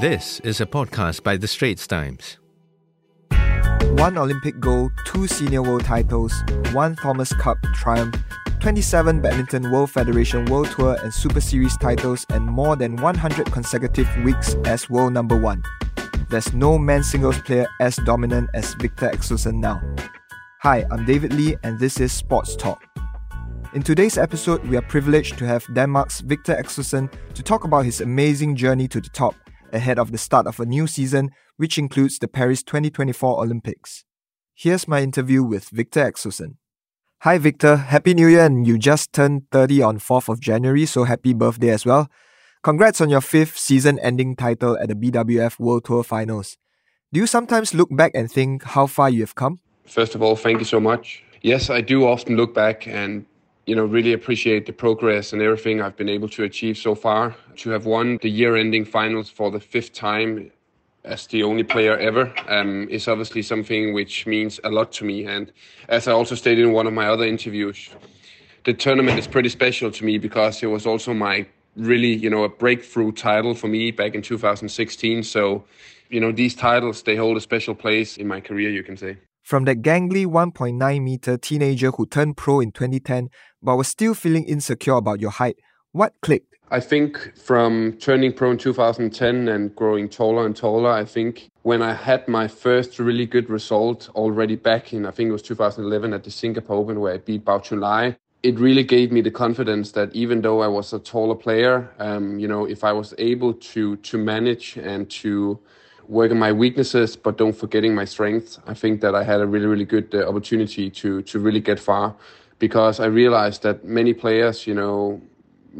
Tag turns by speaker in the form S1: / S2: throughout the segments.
S1: This is a podcast by The Straits Times.
S2: One Olympic gold, two senior world titles, one Thomas Cup triumph, 27 Badminton World Federation World Tour and Super Series titles, and more than 100 consecutive weeks as world number one. There's no men's singles player as dominant as Viktor Axelsen now. Hi, I'm David Lee, and this is Sports Talk. In today's episode, we are privileged to have Denmark's Viktor Axelsen to talk about his amazing journey to the top ahead of the start of a new season, which includes the Paris 2024 Olympics. Here's my interview with Viktor Axelsen. Hi, Viktor. Happy New Year, and you just turned 30 on 4th of January, so happy birthday as well. Congrats on your fifth season ending title at the BWF World Tour Finals. Do you sometimes look back and think how far you have come?
S3: First of all, thank you so much. Yes, I do often look back and you know, really appreciate the progress and everything I've been able to achieve so far. To have won the year-ending finals for the fifth time as the only player ever um, is obviously something which means a lot to me. And as I also stated in one of my other interviews, the tournament is pretty special to me because it was also my really, you know, a breakthrough title for me back in 2016. So, you know, these titles, they hold a special place in my career, you can say.
S2: From that gangly 1.9 meter teenager who turned pro in 2010 but was still feeling insecure about your height, what clicked?
S3: I think from turning pro in 2010 and growing taller and taller, I think when I had my first really good result already back in, I think it was 2011 at the Singapore Open where I beat Bao Chunlai, it really gave me the confidence that even though I was a taller player, um, you know, if I was able to to manage and to working my weaknesses, but don't forgetting my strengths. I think that I had a really, really good uh, opportunity to to really get far, because I realized that many players, you know,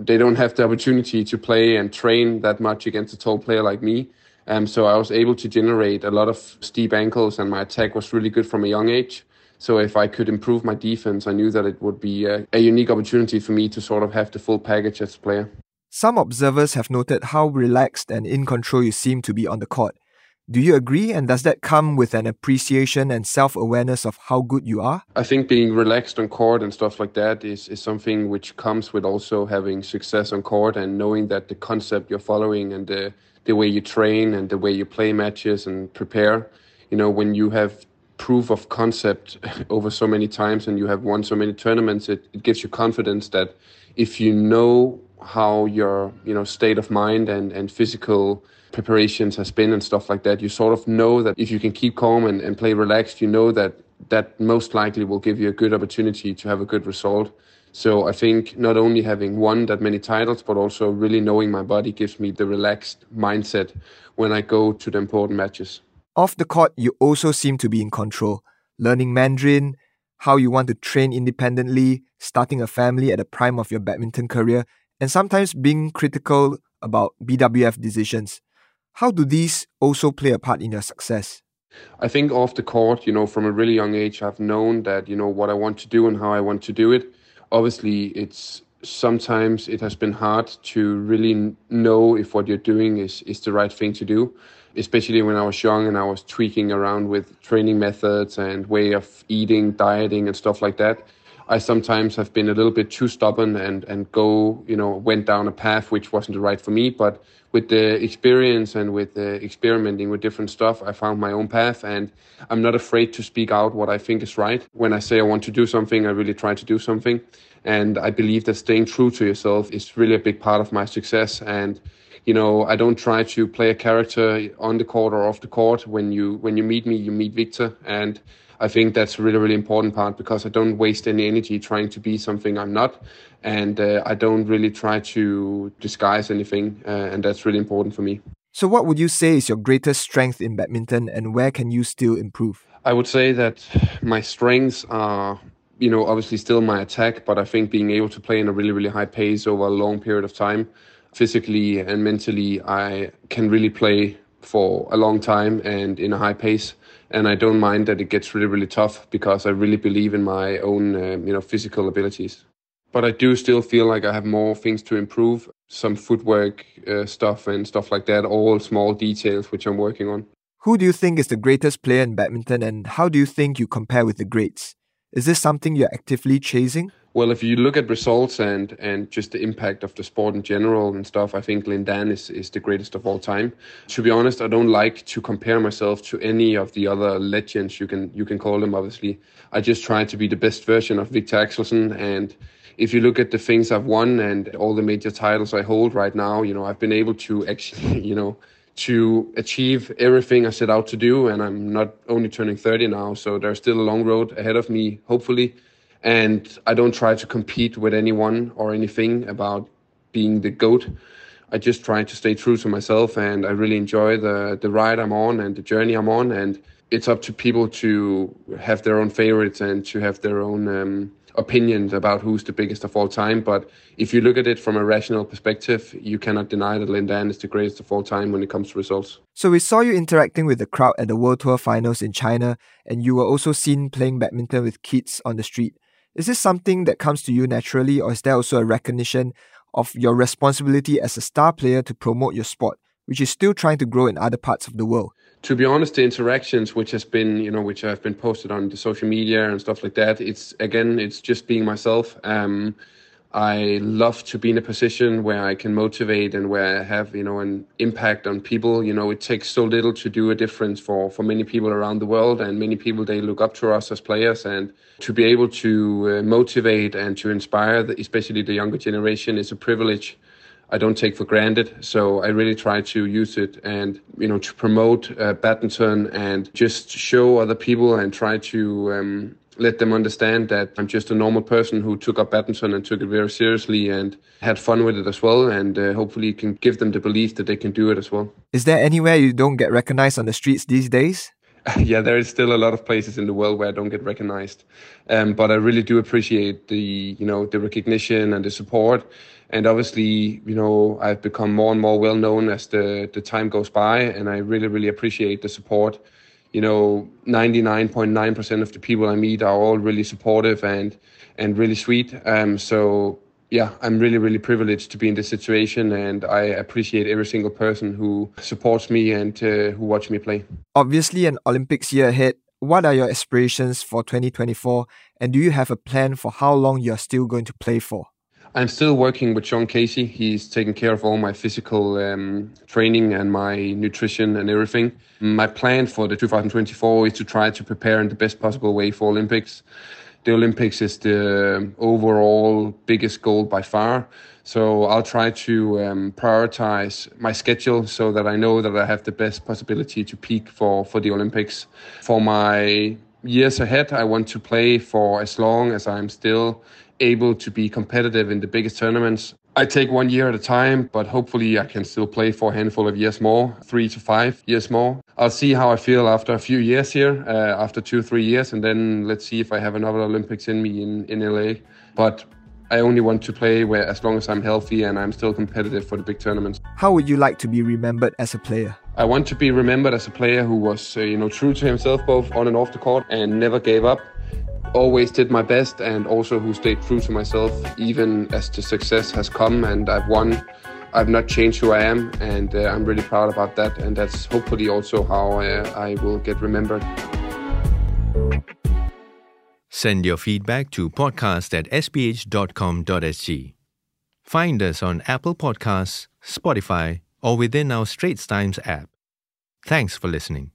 S3: they don't have the opportunity to play and train that much against a tall player like me. Um, so I was able to generate a lot of steep angles, and my attack was really good from a young age. So if I could improve my defense, I knew that it would be a, a unique opportunity for me to sort of have the full package as a player.
S2: Some observers have noted how relaxed and in control you seem to be on the court. Do you agree? And does that come with an appreciation and self awareness of how good you are?
S3: I think being relaxed on court and stuff like that is, is something which comes with also having success on court and knowing that the concept you're following and the, the way you train and the way you play matches and prepare, you know, when you have proof of concept over so many times and you have won so many tournaments, it, it gives you confidence that if you know how your you know state of mind and, and physical preparations has been and stuff like that, you sort of know that if you can keep calm and, and play relaxed, you know that that most likely will give you a good opportunity to have a good result. So I think not only having won that many titles, but also really knowing my body gives me the relaxed mindset when I go to the important matches.
S2: Off the court, you also seem to be in control, learning Mandarin, how you want to train independently, starting a family at the prime of your badminton career, and sometimes being critical about BWF decisions. How do these also play a part in your success?
S3: I think off the court, you know, from a really young age, I've known that, you know, what I want to do and how I want to do it. Obviously, it's sometimes it has been hard to really know if what you're doing is, is the right thing to do, especially when I was young and I was tweaking around with training methods and way of eating, dieting, and stuff like that. I sometimes have been a little bit too stubborn and and go you know went down a path which wasn't the right for me. But with the experience and with the experimenting with different stuff, I found my own path, and I'm not afraid to speak out what I think is right. When I say I want to do something, I really try to do something, and I believe that staying true to yourself is really a big part of my success. And you know i don't try to play a character on the court or off the court. When you when you meet me you meet Viktor. And I think that's really, really important part because I don't waste any energy trying to be something I'm not. And uh, I don't really try to disguise anything. Uh, and that's really important for me.
S2: So, what would you say is your greatest strength in badminton and where can you still improve?
S3: I would say that my strengths are, you know, obviously still my attack, but I think being able to play in a really, really high pace over a long period of time, physically and mentally, I can really play for a long time and in a high pace and I don't mind that it gets really really tough because I really believe in my own um, you know physical abilities. But I do still feel like I have more things to improve, some footwork uh, stuff and stuff like that, all small details which I'm working on.
S2: Who do you think is the greatest player in badminton and how do you think you compare with the greats? Is this something you're actively chasing?
S3: Well, if you look at results and and just the impact of the sport in general and stuff, I think Lin Dan is, is the greatest of all time. To be honest, I don't like to compare myself to any of the other legends you can you can call them. Obviously, I just try to be the best version of Viktor Axelsen. And if you look at the things I've won and all the major titles I hold right now, you know, I've been able to actually, you know, to achieve everything I set out to do. And I'm not only turning 30 now, so there's still a long road ahead of me, hopefully and I don't try to compete with anyone or anything about being the goat. I just try to stay true to myself, and I really enjoy the the ride I'm on and the journey I'm on. And it's up to people to have their own favorites and to have their own um, opinions about who's the biggest of all time. But if you look at it from a rational perspective, you cannot deny that Lin Dan is the greatest of all time when it comes to results.
S2: So we saw you interacting with the crowd at the World Tour finals in China, and you were also seen playing badminton with kids on the street. Is this something that comes to you naturally, or is there also a recognition of your responsibility as a star player to promote your sport, which is still trying to grow in other parts of the world?
S3: To be honest, the interactions which has been, you know, which have been posted on the social media and stuff like that, it's again, it's just being myself. Um, I love to be in a position where I can motivate and where I have, you know, an impact on people. You know, it takes so little to do a difference for, for many people around the world, and many people they look up to us as players. And to be able to uh, motivate and to inspire, the, especially the younger generation, is a privilege I don't take for granted. So I really try to use it and, you know, to promote uh, badminton and just show other people and try to um, let them understand that I'm just a normal person who took up badminton and took it very seriously and had fun with it as well. And uh, hopefully can give them the belief that they can do it as well.
S2: Is there anywhere you don't get recognized on the streets these days?
S3: yeah, there is still a lot of places in the world where I don't get recognized, um, but I really do appreciate the you know the recognition and the support, and obviously you know I've become more and more well known as the the time goes by, and I really really appreciate the support you know 99.9% of the people i meet are all really supportive and and really sweet. Um, so yeah i'm really really privileged to be in this situation and i appreciate every single person who supports me and uh, who watch me play.
S2: Obviously an olympics year ahead what are your aspirations for 2024 and do you have a plan for how long you're still going to play for
S3: I'm still working with Sean Casey. He's taking care of all my physical um, training and my nutrition and everything. My plan for the 2024 is to try to prepare in the best possible way for Olympics. The Olympics is the overall biggest goal by far. So I'll try to um, prioritize my schedule so that I know that I have the best possibility to peak for, for the Olympics. For my years ahead, I want to play for as long as I'm still able to be competitive in the biggest tournaments. I take one year at a time, but hopefully I can still play for a handful of years more, three to five years more. I'll see how I feel after a few years here, uh, after two, three years, and then let's see if I have another Olympics in me in, in LA. But I only want to play where as long as I'm healthy and I'm still competitive for the big tournaments.
S2: How would you like to be remembered as a player?
S3: I want to be remembered as a player who was, uh, you know, true to himself both on and off the court and never gave up always did my best and also who stayed true to myself even as the success has come and I've won. I've not changed who I am and uh, I'm really proud about that and that's hopefully also how uh, I will get remembered.
S1: Send your feedback to podcast at sph.com.sg. Find us on Apple Podcasts, Spotify, or within our Straits Times app. Thanks for listening.